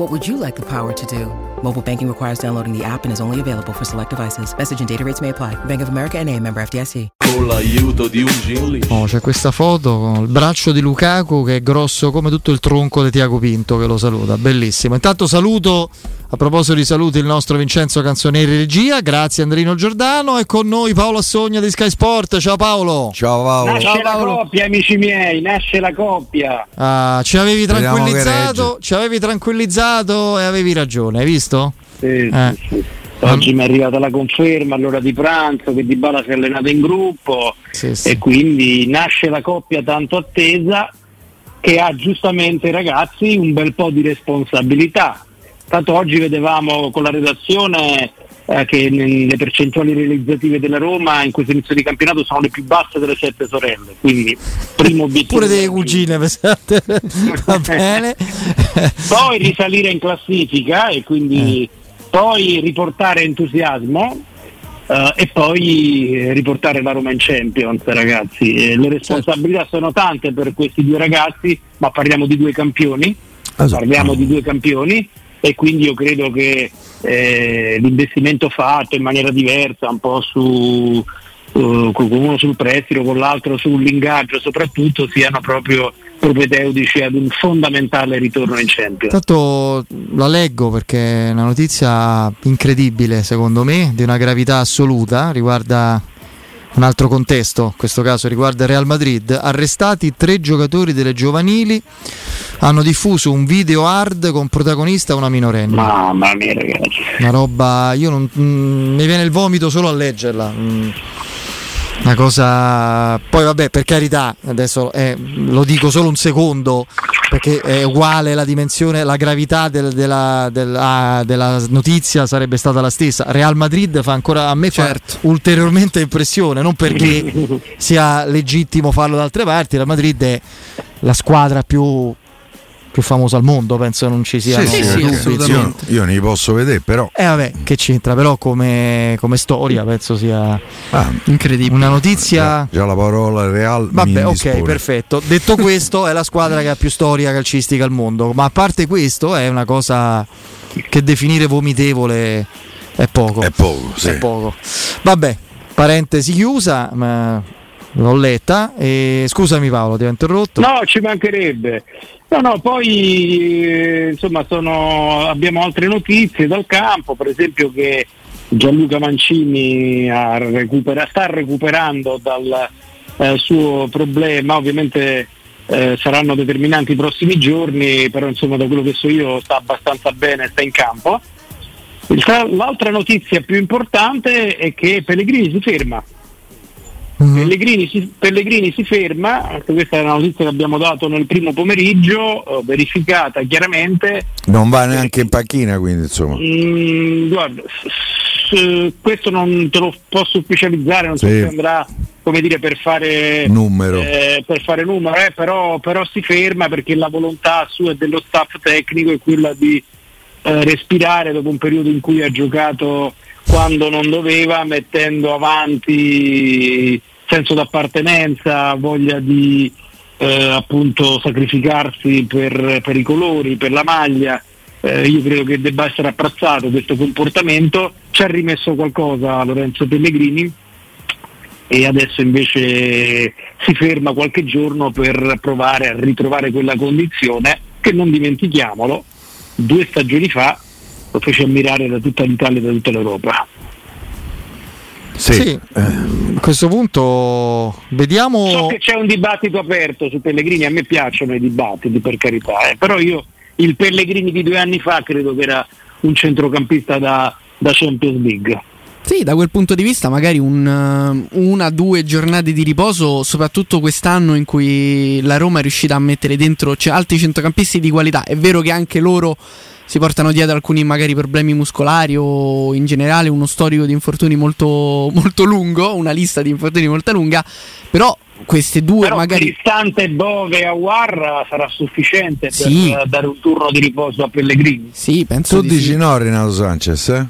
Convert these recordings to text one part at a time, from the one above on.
What would you like the power to do? Mobile banking requires downloading the app and is only available for select devices. Message and data rates may apply. Bank of America and a member FDIC. Con l'aiuto di un gin Oh, c'è questa foto con il braccio di Lukaku che è grosso come tutto il tronco di Tiago Pinto che lo saluta. Bellissimo. Intanto saluto, a proposito di saluti, il nostro Vincenzo Canzonieri regia. Grazie Andrino Giordano. E con noi Paolo Assogna di Sky Sport. Ciao Paolo. Ciao Paolo. Nasce Ciao, la Paolo. coppia, amici miei, nasce la coppia. Ah, ci avevi tranquillizzato, ci avevi tranquillizzato e avevi ragione, hai visto? Sì, Eh. sì, sì. Oggi mi è arrivata la conferma all'ora di pranzo che Di Bala si è allenato in gruppo Sì, sì. e quindi nasce la coppia tanto attesa che ha giustamente ragazzi un bel po' di responsabilità. Tanto oggi vedevamo con la redazione eh, che le percentuali realizzative della Roma in questo inizio di campionato sono le più basse delle sette sorelle, quindi primo obiettivo. Pure delle cugine, pensate. Va bene. poi risalire in classifica e quindi poi riportare entusiasmo eh, e poi eh, riportare la Roma in Champions ragazzi Eh, le responsabilità sono tante per questi due ragazzi ma parliamo di due campioni Esatto. parliamo di due campioni e quindi io credo che eh, l'investimento fatto in maniera diversa un po' su eh, uno sul prestito, con l'altro sull'ingaggio soprattutto siano proprio propedeutici ad un fondamentale ritorno in Champions. Intanto la leggo perché è una notizia incredibile secondo me, di una gravità assoluta, riguarda un altro contesto, in questo caso riguarda il Real Madrid. Arrestati tre giocatori delle giovanili, hanno diffuso un video hard con protagonista una minorenne. Mamma mia ragazzi. Una roba, io non, mm, mi viene il vomito solo a leggerla. mm. Una cosa, poi vabbè, per carità, adesso eh, lo dico solo un secondo perché è uguale la dimensione, la gravità del- della, della- della notizia sarebbe stata la stessa. Real Madrid fa ancora a me fa ulteriormente impressione, non perché sia legittimo farlo da altre parti. Real Madrid è la squadra più, più famosa al mondo, penso non ci siano Sì, sì, dubbi. Io, io ne posso vedere, però Eh vabbè, che c'entra, però come, come storia penso sia ah, Incredibile. una notizia... già la parola Real Vabbè, ok, perfetto. Detto questo, è la squadra che ha più storia calcistica al mondo, ma a parte questo è una cosa che definire vomitevole è poco. È poco, sì. È poco. Vabbè, parentesi chiusa, ma l'ho letta e scusami Paolo, ti ho interrotto. No, ci mancherebbe. No, no, poi eh, insomma sono- abbiamo altre notizie dal campo, per esempio che Gianluca Mancini recupera- sta recuperando dal eh, suo problema, ovviamente eh, saranno determinanti i prossimi giorni, però insomma da quello che so io sta abbastanza bene, sta in campo. L'altra notizia più importante è che Pellegrini si ferma. Mhm. Pellegrini si, Pellegrini si ferma, anche questa è una notizia che abbiamo dato nel primo pomeriggio, eh, verificata chiaramente. Non va neanche in panchina, quindi insomma. Mm, guarda, s- questo non te lo posso ufficializzare, non so Sì. se andrà come dire, per fare Numero. eh, per fare numero, eh, però, però si ferma perché la volontà sua e dello staff tecnico è quella di eh, respirare dopo un periodo in cui ha giocato quando non doveva, mettendo avanti senso d'appartenenza, voglia di eh, appunto sacrificarsi per, per i colori, per la maglia. Eh, io credo che debba essere apprezzato questo comportamento. Ci ha rimesso qualcosa Lorenzo Pellegrini e adesso invece si ferma qualche giorno per provare a ritrovare quella condizione che non dimentichiamolo, due stagioni fa lo fece ammirare da tutta l'Italia e da tutta l'Europa. Sì. Sì. Eh, A questo punto vediamo. So che c'è un dibattito aperto su Pellegrini, a me piacciono i dibattiti per carità, eh. però io il Pellegrini di due anni fa credo che era un centrocampista da, da Champions League. Sì, da quel punto di vista magari un, uh, una, due giornate di riposo, soprattutto quest'anno in cui la Roma è riuscita a mettere dentro cioè, altri centrocampisti di qualità. È vero che anche loro si portano dietro alcuni magari problemi muscolari o in generale uno storico di infortuni molto, molto lungo, una lista di infortuni molto lunga, però queste due Però magari Cristante, Bove e Awar sarà sufficiente Sì. per dare un turno di riposo a Pellegrini. sì, penso Tu di dici sì. no, Renato Sanchez? Eh?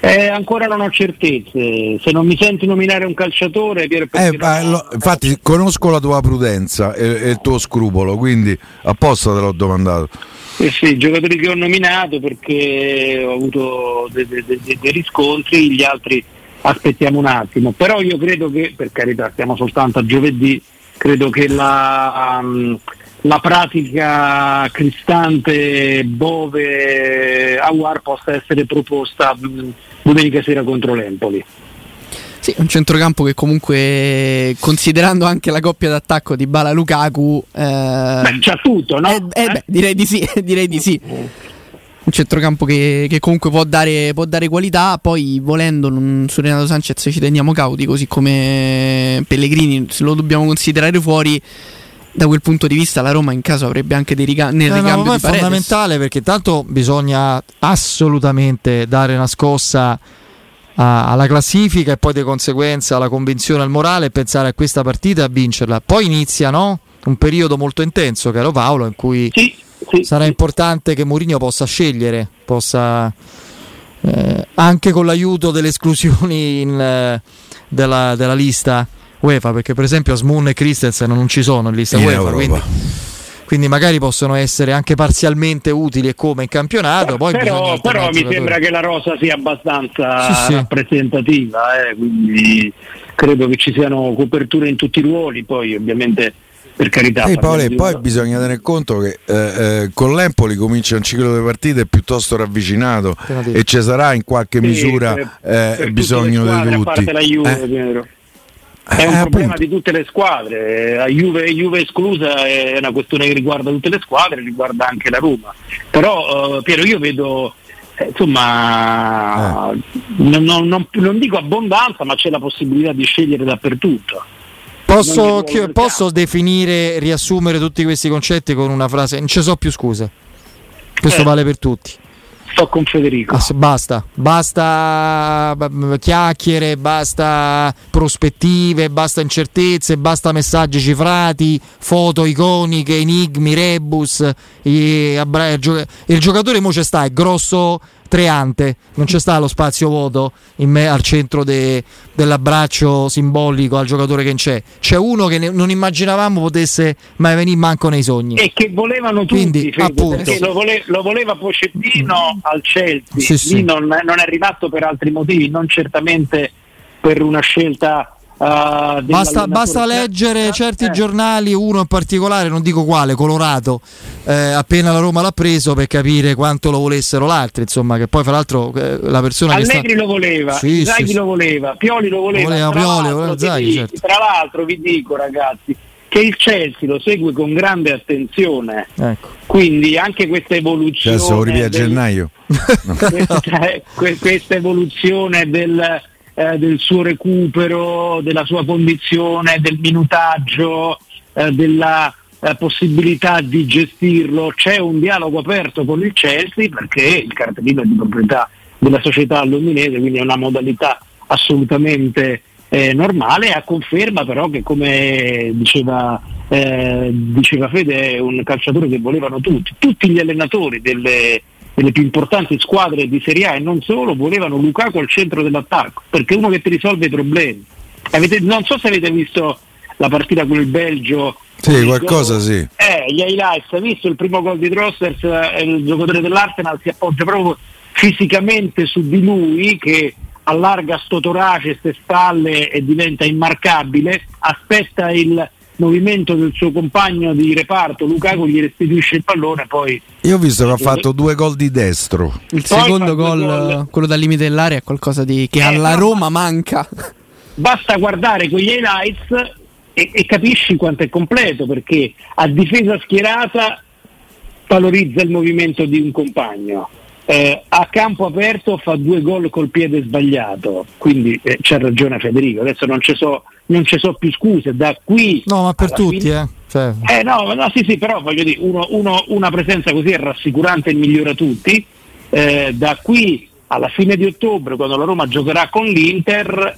Eh, ancora non ho certezze. Se non mi senti nominare un calciatore, Piero Eh, ma lo- infatti conosco la tua prudenza e, e il tuo scrupolo, quindi apposta te l'ho domandato. Eh sì, i giocatori che ho nominato perché ho avuto dei, dei- dei- dei riscontri, gli altri aspettiamo un attimo. Però io credo che, per carità, siamo soltanto a giovedì, credo che la, um, la pratica Cristante Bove Awar possa essere proposta mh, domenica sera contro l'Empoli. Sì, un centrocampo che comunque, considerando anche la coppia d'attacco di Bala Lukaku, eh, Beh, c'ha tutto, no? eh, eh, beh, direi di sì, direi di sì. Un centrocampo che, che comunque può dare, può dare qualità, poi volendo non- su Renato Sanchez ci teniamo cauti, così come Pellegrini, se lo dobbiamo considerare fuori, da quel punto di vista la Roma in caso avrebbe anche dei riga- nel Eh, no, ma ricambio di è fondamentale perché tanto bisogna assolutamente dare una scossa a- alla classifica e poi di conseguenza alla convinzione al morale e pensare a questa partita e a vincerla. Poi inizia no? un periodo molto intenso, caro Paolo, in cui Sì, sì, sarà sì. importante che Mourinho possa scegliere, possa eh, anche con l'aiuto delle esclusioni in, eh, della, della lista UEFA, perché per esempio Asmun e Christensen non ci sono in lista In UEFA, Europa. quindi, quindi magari possono essere anche parzialmente utili e come in campionato. Poi però, però mi sembra che la rosa sia abbastanza Sì, sì. rappresentativa, eh, quindi credo che ci siano coperture in tutti i ruoli, poi ovviamente per carità. Parliamo Paolo, poi bisogna tenere conto che eh, eh, con l'Empoli comincia un ciclo di partite piuttosto ravvicinato e ci sarà in qualche Sì, misura per- eh, per tutte bisogno le squadre, di A tutti. parte la Juve, Eh. È eh, un problema appunto. di tutte le squadre, la Juve, Juve esclusa è una questione che riguarda tutte le squadre, riguarda anche la Roma. Però eh, Piero io vedo eh, insomma non, non- non- non dico abbondanza, ma c'è la possibilità di scegliere dappertutto. Posso, chi- posso definire, riassumere tutti questi concetti con una frase? Non ci so più scuse. Questo Eh. vale per tutti. Sto con Federico. Ah, Basta, basta b- chiacchiere, basta prospettive, basta incertezze, basta messaggi cifrati, foto iconiche, enigmi, rebus. gioca- il giocatore mo c'è sta, è grosso treante, non c'è sta lo spazio vuoto in me- al centro de- dell'abbraccio simbolico al giocatore che c'è. C'è uno che ne- non immaginavamo potesse mai venire manco nei sogni. E che volevano tutti, Quindi, Fede, appunto. lo, vole- lo voleva Pocettino al Chelsea, Sì, sì. lì non, non è arrivato per altri motivi, non certamente per una scelta uh, Basta, basta leggere certi Eh. giornali, uno in particolare, non dico quale, Colorato, eh, appena la Roma l'ha preso per capire quanto lo volessero l'altro, insomma, che poi fra l'altro eh, la persona che sta... Allegri lo voleva, Sì, Zaghi sì, lo voleva, Pioli lo voleva. Voleva tra, Pioli, l'altro, voleva vi Zaghi, dico- certo. tra l'altro vi dico ragazzi che il Chelsea lo segue con grande attenzione, Ecco. quindi anche questa evoluzione... Cioè, se lo ripia a del- gennaio. questa, que- questa evoluzione del, eh, del suo recupero, della sua condizione, del minutaggio, eh, della eh, possibilità di gestirlo. C'è un dialogo aperto con il Chelsea perché il cartellino è di proprietà della società londinese, quindi è una modalità assolutamente eh, normale, a conferma però che come diceva, eh, diceva Fede è un calciatore che volevano tutti, tutti gli allenatori delle, delle più importanti squadre di Serie A e non solo volevano Lukaku al centro dell'attacco, perché è uno che ti risolve i problemi. Avete- non so se avete visto la partita con il Belgio. Sì, Il qualcosa gol- sì. Eh, gli highlights, hai visto il primo gol di Drossers, eh, il giocatore dell'Arsenal si appoggia proprio fisicamente su di lui che allarga sto torace, ste spalle e diventa immarcabile, aspetta il movimento del suo compagno di reparto, Lukaku gli restituisce il pallone, poi Io ho visto che ha fatto due gol di destro. Il Poi secondo gol, gol. quello dal limite dell'area, è qualcosa di, che Eh, alla no, Roma manca. basta guardare quegli highlights e, e capisci quanto è completo perché a difesa schierata valorizza il movimento di un compagno. Eh, a campo aperto fa due gol col piede sbagliato, quindi eh, c'ha ragione Federico. Adesso non ci so, so più scuse. Da qui No, ma per tutti, fine- eh. Cioè, eh no, no, sì, sì, però voglio dire, uno- uno- una presenza così è rassicurante e migliora tutti. Eh, da qui alla fine di ottobre, quando la Roma giocherà con l'Inter,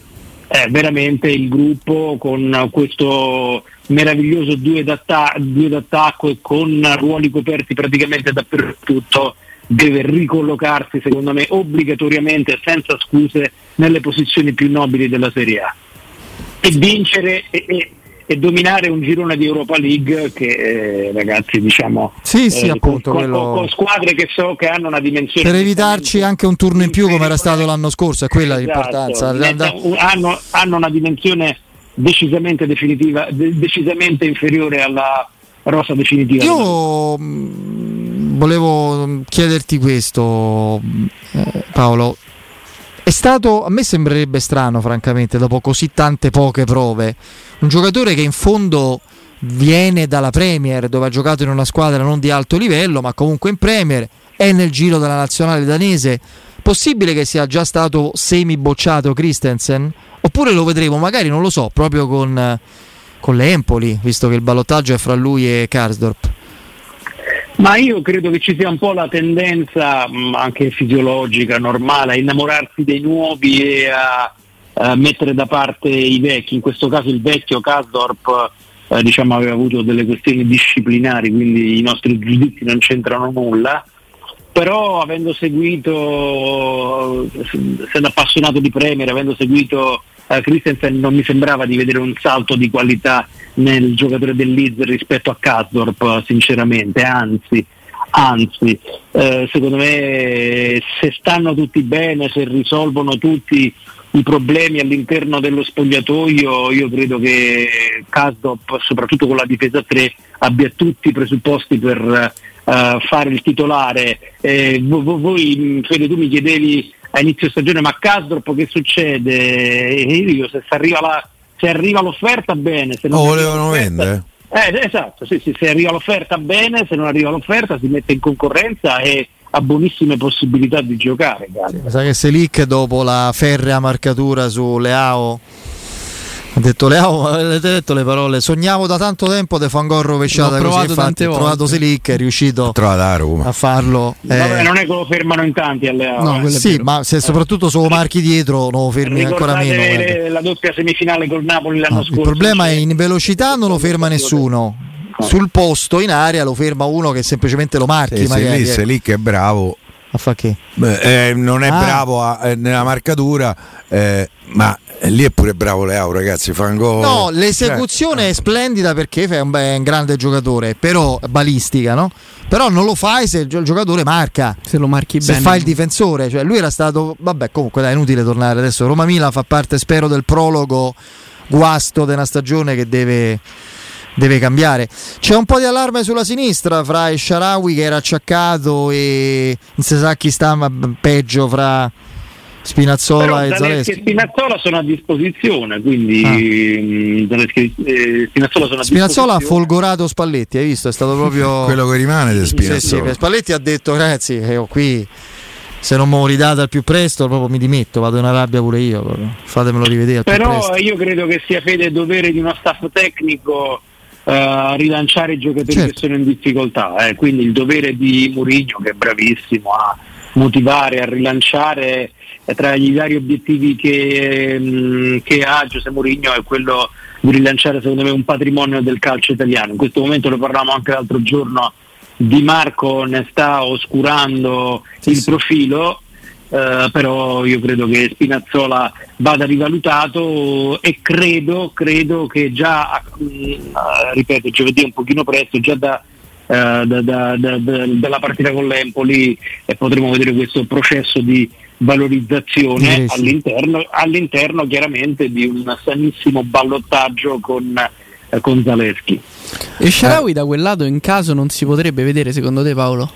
eh, veramente il gruppo con questo meraviglioso due, d'atta- due d'attacco e con ruoli coperti praticamente dappertutto deve ricollocarsi secondo me obbligatoriamente senza scuse nelle posizioni più nobili della Serie A. E vincere e, e- e dominare un girone di Europa League che eh, ragazzi diciamo Sì, sì, eh, appunto, con, quello- con- squadre che so che hanno una dimensione per evitarci anche un turno in più come era stato l'anno scorso, è quella Esatto, l'importanza. hanno, hanno una dimensione decisamente definitiva de- decisamente inferiore alla rosa definitiva. Io mh, volevo mh, chiederti questo, eh, Paolo. È stato, a me sembrerebbe strano, francamente, dopo così tante poche prove, un giocatore che in fondo viene dalla Premier, dove ha giocato in una squadra non di alto livello, ma comunque in Premier, è nel giro della nazionale danese. Possibile che sia già stato semi bocciato Christensen? Oppure lo vedremo, magari non lo so, proprio con, con l'Empoli, visto che il ballottaggio è fra lui e Karsdorp. Ma io credo che ci sia un po' la tendenza, anche fisiologica, normale, a innamorarsi dei nuovi e a, a mettere da parte i vecchi. In questo caso il vecchio Kasdorp eh, diciamo, aveva avuto delle questioni disciplinari, quindi i nostri giudizi non c'entrano nulla. Però avendo seguito, essendo appassionato di Premier, avendo seguito eh, Christensen, non mi sembrava di vedere un salto di qualità nel giocatore del Leeds rispetto a Kasdorp, sinceramente, anzi, anzi eh, secondo me se stanno tutti bene, se risolvono tutti i problemi all'interno dello spogliatoio, io credo che Kasdorp, soprattutto con la difesa 3, abbia tutti i presupposti per eh, fare il titolare. Eh, vo- vo- voi, Fede, tu mi chiedevi a inizio stagione, ma Kasdorp che succede? E io dico, se, arriva la- se arriva l'offerta bene, se non Oh, arriva volevano l'offerta- vendere? eh, esatto, sì, sì, se arriva l'offerta bene, se non arriva l'offerta si mette in concorrenza e ha buonissime possibilità di giocare. Mi sa che Selic dopo la ferrea marcatura su Leao ha detto Leao, avete detto le parole, sognavo da tanto tempo di fare un gol rovesciato L'ho così, provato infatti tante ho trovato. Selic, è riuscito a Roma. a farlo. Eh, Vabbè, non è che lo fermano in tanti alle No, quello è sì, ma se soprattutto solo marchi dietro non lo fermi ancora meno. Ricordate guarda. le- la doppia semifinale col Napoli l'anno No, scorso? il problema è in velocità non lo ferma nessuno. Sul posto in aria lo ferma uno che semplicemente lo marchi. E se magari, eh. se lì che è bravo, A fa che? Beh, eh, non è Ah. bravo a- eh, nella marcatura, eh, ma eh, lì è pure bravo Leao, ragazzi. Fa un gol. No, Cioè, l'esecuzione è splendida perché è un, è un grande giocatore, però balistica, no? Però non lo fai se il gio- il giocatore marca. Se lo marchi Se bene. fa il difensore, cioè lui era stato. Vabbè, comunque dai, è inutile tornare adesso. Roma Milan fa parte, spero, del prologo guasto di una stagione che deve, deve cambiare. C'è un po' di allarme sulla sinistra fra il Sharawi che era acciaccato e non si sa chi sta ma peggio fra Spinazzola Però e Zaleschi e. Spinazzola sono a disposizione, quindi mm, Zaleschi e Spinazzola sono a Spinazzola ha disposizione. folgorato Spalletti, hai visto? È stato proprio. Quello che rimane di Sì, sì, Spinazzola. Spalletti ha detto ragazzi, oh, qui se non me lo ridate al più presto proprio mi dimetto, vado in Arabia pure io, proprio. fatemelo rivedere al più Però presto. io credo che sia fede e dovere di uno staff tecnico eh, rilanciare i giocatori Certo. che sono in difficoltà. eh. Quindi il dovere di Murigno, che è bravissimo a motivare, a rilanciare tra gli vari obiettivi che, mm, che ha Giuseppe Mourinho è quello di rilanciare secondo me un patrimonio del calcio italiano. In questo momento lo parlavamo anche l'altro giorno. Di Marco ne sta oscurando Sì, il sì. profilo, eh, però io credo che Spinazzola vada rivalutato e credo, credo che già, mh, eh, ripeto, giovedì è un pochino presto, già da, eh, da- da- da- da- dalla partita con l'Empoli eh, potremo vedere questo processo di valorizzazione Direi sì. all'interno, all'interno chiaramente di un sanissimo ballottaggio con, eh, con Zaleschi. E Sharawi da quel lato in caso non si potrebbe vedere secondo te Paolo?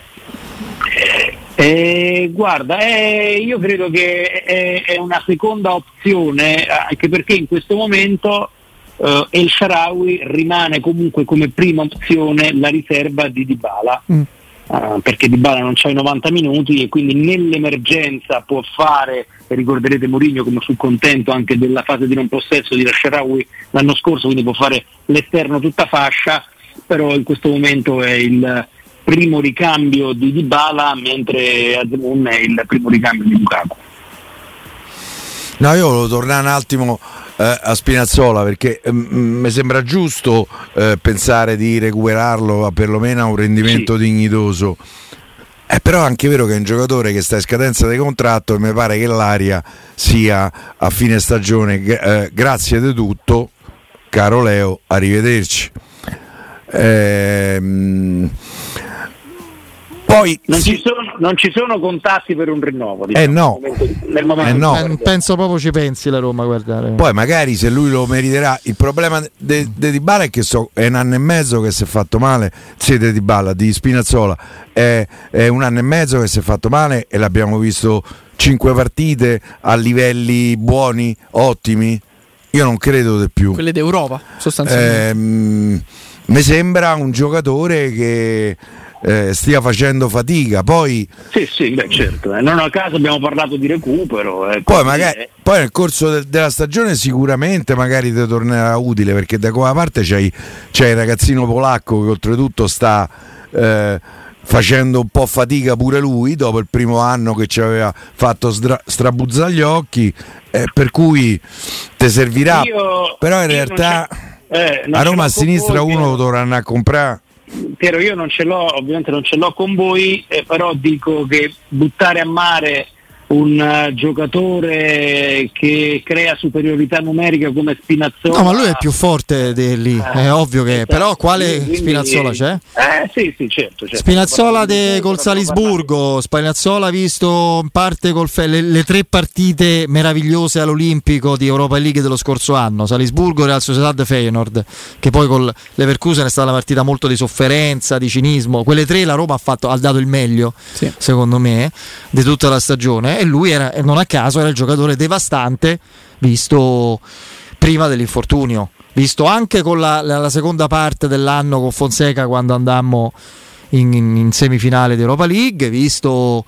Eh, guarda, eh, io credo che è, è, una seconda opzione, anche perché in questo momento eh, El Sharawi rimane comunque come prima opzione la riserva di Dybala. Mm. Uh, perché Dybala non c'ha i 90 minuti e quindi nell'emergenza può fare, e ricorderete Mourinho come fu contento anche della fase di non possesso di Rasharawi l'anno scorso, quindi può fare l'esterno tutta fascia, però in questo momento è il primo ricambio di Dybala mentre Azemun è il primo ricambio di Lukaku. No, io volevo tornare un attimo eh, a Spinazzola perché mm, mm, mi sembra giusto eh, pensare di recuperarlo a perlomeno a un rendimento sì. dignitoso. È eh, però è anche vero che è un giocatore che sta in scadenza di contratto e mi pare che l'aria sia a fine stagione. Eh, grazie di tutto, caro Leo, arrivederci. Ehm, poi non, si... ci sono, non, ci sono, contatti per un rinnovo. Diciamo, eh no, nel momento, nel momento eh no. Eh, penso proprio ci pensi la Roma. Guardare. Poi magari se lui lo meriterà. Il problema di Di Bala è che so, è un anno e mezzo che si è fatto male. Siete Di Bala, di Spinazzola. È, è un anno e mezzo che si è fatto male e l'abbiamo visto cinque partite a livelli buoni, ottimi. Io non credo di più. Quelle d'Europa, sostanzialmente. Ehm, mi sembra un giocatore che eh, stia facendo fatica. Poi, sì, sì, beh, certo. Eh. Non a caso abbiamo parlato di recupero. Eh, poi, magari, poi, nel corso de- della stagione sicuramente magari ti tornerà utile perché da quella parte c'è, il ragazzino polacco che oltretutto sta eh, facendo un po' fatica pure lui dopo il primo anno che ci aveva fatto stra- strabuzzare gli occhi. Eh, per cui ti servirà. Io, Però in realtà eh, a Roma a sinistra uno lo dovranno comprare Piero, io non ce l'ho, ovviamente non ce l'ho con voi, eh, però dico che buttare a mare un uh, giocatore che crea superiorità numerica come Spinazzola. No, ma lui è più forte di lì, eh, è ovvio che. Esatto. Però quale quindi, Spinazzola c'è? Eh sì, sì, certo. certo. Spinazzola de, col Salisburgo, Spinazzola visto in parte col le, le, tre partite meravigliose all'Olimpico di Europa League dello scorso anno, Salisburgo, Real Sociedad Feyenoord, che poi con Leverkusen è stata una partita molto di sofferenza, di cinismo. Quelle tre la Roma ha, fatto, ha dato il meglio, sì. secondo me, di tutta la stagione e lui era, non a caso era il giocatore devastante visto prima dell'infortunio, visto anche con la, la seconda parte dell'anno con Fonseca quando andammo in, in, in semifinale di Europa League, visto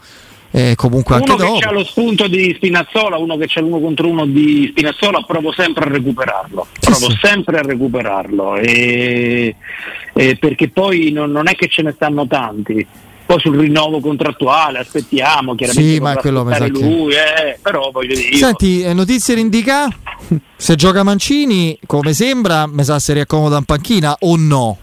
eh, comunque uno anche che dopo. ha lo spunto di Spinazzola, uno che c'è l'uno contro uno di Spinazzola, provo sempre a recuperarlo, provo sì, sempre a recuperarlo e, e perché poi non, non, è che ce ne stanno tanti poi sul rinnovo contrattuale aspettiamo chiaramente sì, ma quello lui eh, però voglio dire senti eh, notizie indica se gioca Mancini come sembra mi sa se riaccomoda in panchina o no?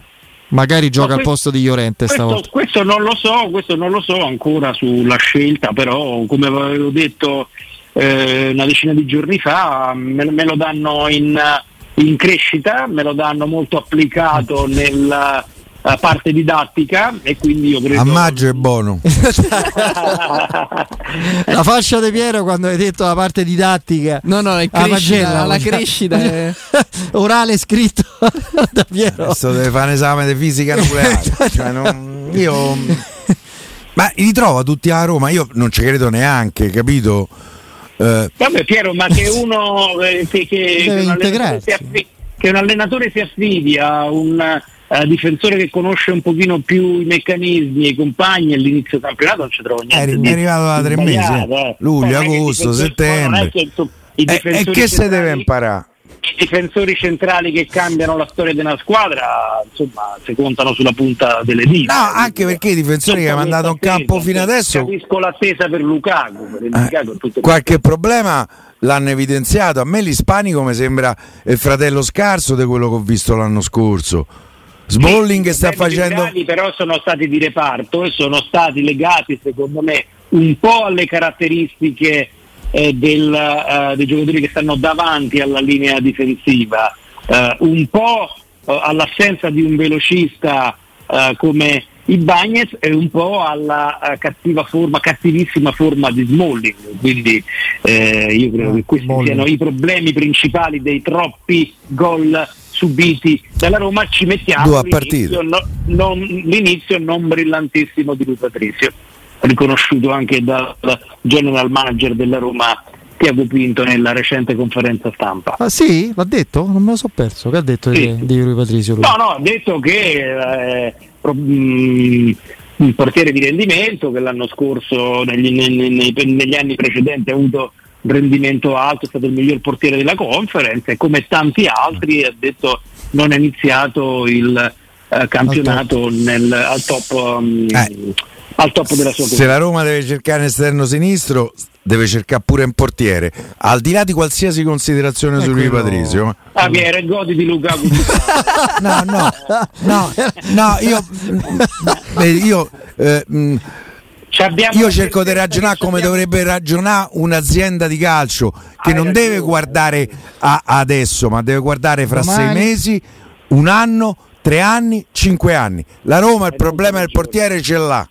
Magari gioca questo, al posto di Llorente questo, questo, non lo so questo non lo so ancora sulla scelta però come avevo detto eh, una decina di giorni fa me, me lo danno in, in crescita me lo danno molto applicato nel la parte didattica e quindi io credo a maggio è buono. La fascia di Piero quando hai detto la parte didattica. No no è crescita, la crescita è... orale scritto da Piero. Adesso deve fare un esame di fisica nucleare. Cioè non... io ma li trova tutti a Roma? Io non ci credo neanche capito? Eh... vabbè Piero ma che uno eh, che, che, che, un che un allenatore si affidi a un eh, difensore che conosce un pochino più i meccanismi e i compagni all'inizio del campionato non ci trovo niente. È, arrivato da tre mesi, eh. luglio, agosto, settembre. Che, e, e che se deve imparare? I difensori centrali che cambiano la storia di una squadra, insomma, si contano sulla punta delle dita. No, anche perché i difensori che hanno mandato in campo fino adesso. Capisco l'attesa per Lukaku. Per eh, Lukaku qualche problema l'hanno evidenziato. A me l'ispanico mi sembra il fratello scarso di quello che ho visto l'anno scorso Smalling sì, sta facendo però sono stati di reparto e sono stati legati secondo me un po' alle caratteristiche eh, del, uh, dei giocatori che stanno davanti alla linea difensiva. Uh, un po' uh, all'assenza di un velocista come i Bagnets e un po' alla cattiva forma, cattivissima forma di Smalling. Quindi eh, io credo che questi siano i problemi principali dei troppi gol subiti dalla Roma ci mettiamo l'inizio, no, non, l'inizio non brillantissimo di lui Patrizio. riconosciuto anche dal general manager della Roma Tiago Pinto nella recente conferenza stampa. Ah sì? L'ha detto? Non me lo so perso. Che ha detto Sì. di, di Rui Patrizio? lui? No, no, ha detto che eh, mh, un portiere di rendimento che l'anno scorso, negli, nei- nei- negli anni precedenti, ha avuto rendimento alto, è stato il miglior portiere della conference e come tanti altri ha detto non ha iniziato il eh, campionato nel- al, top, mh, Eh. al top della sua Se la Roma deve cercare un esterno sinistro, deve cercare pure un portiere, al di là di qualsiasi considerazione Eh, su quello- Patrizio. Ah, che era il godi di Lukaku. No, no, no, no, io, io, eh, mh, abbiamo io cerco di ragionare come abbiamo- dovrebbe ragionare un'azienda di calcio che Hai non ragione. deve guardare a- adesso, ma deve guardare fra Domani. sei mesi, un anno, tre anni, cinque anni. La Roma il problema del portiere ce l'ha.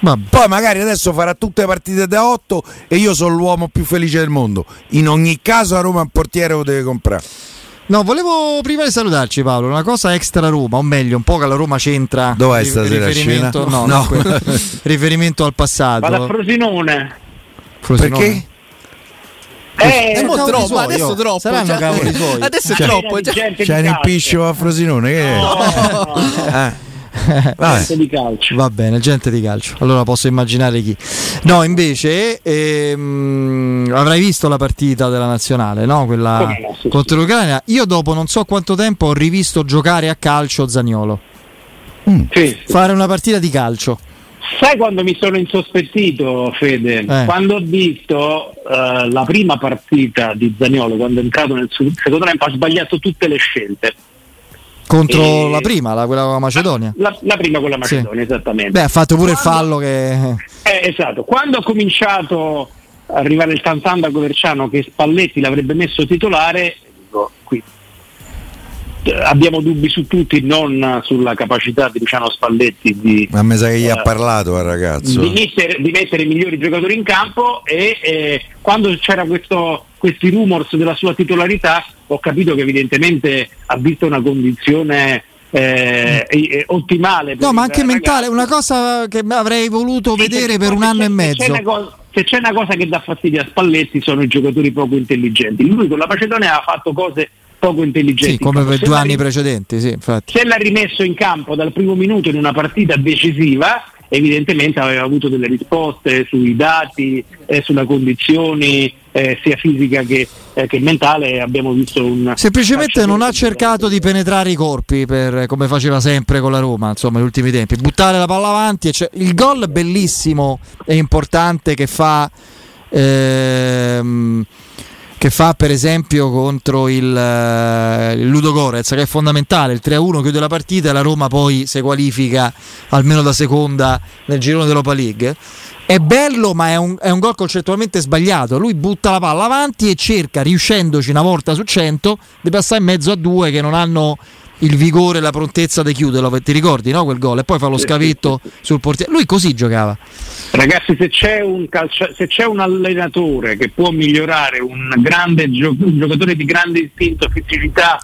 Vabbè. Poi magari adesso farà tutte le partite da 8 e io sono l'uomo più felice del mondo. In ogni caso a Roma un portiere lo deve comprare. No, volevo prima di salutarci Paolo, una cosa extra Roma, o meglio, un po' che la Roma c'entra Dov'è ri- stasera riferimento, no, No. riferimento al passato. Vado a Frosinone. Frosinone. Perché? Eh, Eh, troppo, suoi, adesso oh. troppo. Saranno cioè- cavoli suoi. Adesso è Cioè, troppo. cioè- C'è un calcio. impiscio a Frosinone? Che è? No, no, no, Eh. Gente di calcio. Va bene, gente di calcio. Allora posso immaginare chi. No, invece ehm, avrai visto la partita della nazionale, no? Quella sì, contro l'Ucraina. Io dopo non so quanto tempo ho rivisto giocare a calcio Zaniolo. Sì. Fare una partita di calcio. Sai quando mi sono insospettito, Fede? Eh. Quando ho visto eh, la prima partita di Zaniolo, quando è entrato nel secondo tempo, ha sbagliato tutte le scelte. Contro E- la prima, la, quella con la Macedonia. La, la prima con la Sì. Macedonia, esattamente. Beh, ha fatto pure il Quando- fallo che. Eh, esatto, quando ha cominciato a arrivare il Tantan da Coverciano che Spalletti l'avrebbe messo titolare, dico, qui, eh, abbiamo dubbi su tutti, non sulla capacità di Luciano Spalletti di, Ma mi sa che gli ha Eh, parlato al ragazzo. di mettere, di mettere i migliori giocatori in campo e eh, quando c'era questo, questi rumors della sua titolarità ho capito che evidentemente ha visto una condizione eh, eh, ottimale. No, ma anche mentale, una cosa che avrei voluto Sì, vedere per un anno e c'è- se c'è mezzo. cosa- Se c'è una cosa che dà fastidio a Spalletti sono i giocatori poco intelligenti. Lui con la Macedonia ha fatto cose poco intelligenti. Sì, come per Se due anni ri- precedenti, sì, infatti. Se l'ha rimesso in campo dal primo minuto in una partita decisiva, evidentemente aveva avuto delle risposte sui dati, eh, sulle condizioni eh, sia fisica che, eh, che mentale. Abbiamo visto un Semplicemente non ha cercato di penetrare i corpi per- come faceva sempre con la Roma, insomma, negli ultimi tempi. Buttare la palla avanti. c'è- il gol bellissimo e importante che fa. ehm, che fa per esempio contro il, eh, il Ludo Gorez che è fondamentale il 3-1 chiude la partita e la Roma poi si qualifica almeno da seconda nel girone dell'Europa League è bello ma è un, è un gol concettualmente sbagliato. Lui butta la palla avanti e cerca riuscendoci una volta su 100 di passare in mezzo a due che non hanno il vigore e la prontezza di chiuderlo. Ti ricordi no quel gol? E poi fa lo scavetto sul portiere. Lui così giocava. Ragazzi, se c'è, un calcia- se c'è un allenatore che può migliorare un grande gio- un giocatore di grande istinto, fisicità,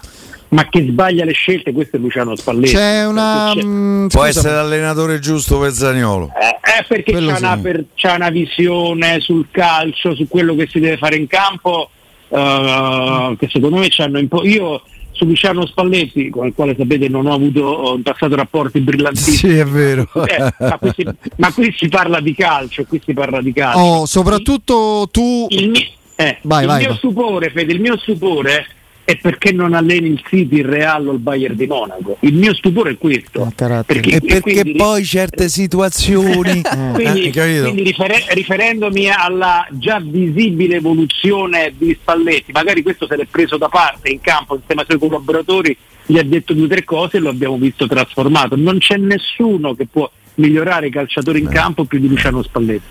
ma che sbaglia le scelte, questo è Luciano Spalletti. c'è una c'è- mm, Può essere l'allenatore giusto per Zaniolo. Eh, eh, perché sì. una, per- c'è una visione sul calcio, su quello che si deve fare in campo, eh, che secondo me ci hanno impo- Io su Luciano Spalletti, con il quale sapete non ho avuto in passato rapporti brillantissimi. Sì, è vero. Eh, ma, qui si, ma qui si parla di calcio, qui si parla di calcio. Oh, soprattutto tu Il, mio, eh, Vai, il vai, mio vai. stupore, Fede, il mio stupore è perché non alleni il City, il Real o il Bayern di Monaco. Il mio stupore è questo. Carattere. E perché quindi- poi certe situazioni. quindi, Eh, quindi rifere- riferendomi alla già visibile evoluzione di Spalletti, magari questo se l'è preso da parte in campo insieme ai suoi collaboratori, gli ha detto due o tre cose e lo abbiamo visto trasformato. Non c'è nessuno che può migliorare i calciatori in campo più di Luciano Spalletti.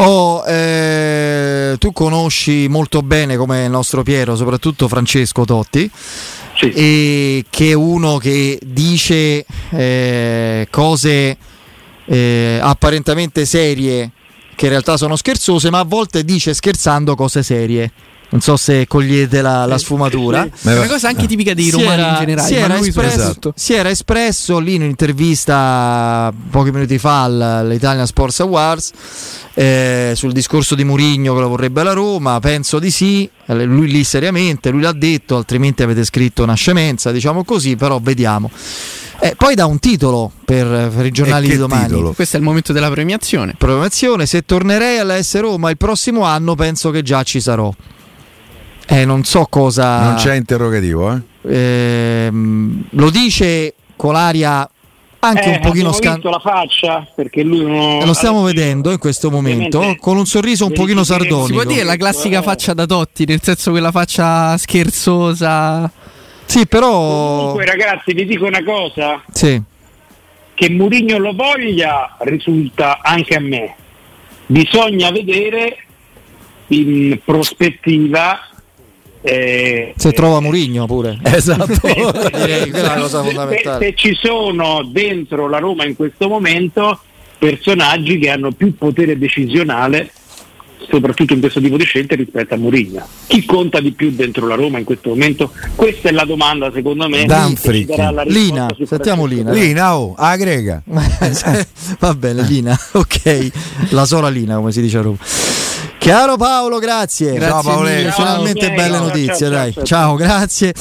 Oh, eh, tu conosci molto bene come il nostro Piero, soprattutto Francesco Totti, Sì. e che è uno che dice eh, cose eh, apparentemente serie che in realtà sono scherzose, ma a volte dice scherzando cose serie. Non so se cogliete la, la sfumatura. Ma- È una cosa anche tipica dei romani in generale. si era espresso, soprattutto. si era espresso lì in un'intervista pochi minuti fa al- all'Italian Sports Awards eh, sul discorso di Murigno che lo vorrebbe la Roma. Penso di sì. Eh, Lui lì seriamente, lui l'ha detto, altrimenti avete scritto una scemenza, diciamo così, però vediamo. Eh, poi dà un titolo per, per i giornali di domani. titolo? Questo è il momento della premiazione. Programmazione, se tornerei alla S Roma il prossimo anno penso che già ci sarò. Eh, non so cosa... Non c'è interrogativo, eh? Ehm, lo dice con l'aria anche Eh, un pochino abbiamo scan- visto la faccia perché lui non- lo stiamo vedendo in questo momento ovviamente con un sorriso un pochino verificheremo. Si può sardonico. dire la classica faccia da Totti, nel senso quella faccia scherzosa. Sì, però Comunque ragazzi vi dico una cosa, sì. che Murigno lo voglia risulta anche a me. Bisogna vedere in prospettiva eh, se trova Murigno pure. Esatto. Direi è la cosa se- fondamentale. se ci sono dentro la Roma in questo momento personaggi che hanno più potere decisionale soprattutto in questo tipo di scelte rispetto a Murigno. Chi conta di più dentro la Roma in questo momento? Questa è la domanda secondo me. Danfri. che ci darà la risposta Lina, sentiamo Lina. Lina, oh, a grega. Va bene, Lina. Ok, la sola Lina, come si dice a Roma. Chiaro Paolo, grazie. Grazie mille, Ciao, Finalmente ciao, belle ciao, notizie, ciao, dai. Ciao, grazie.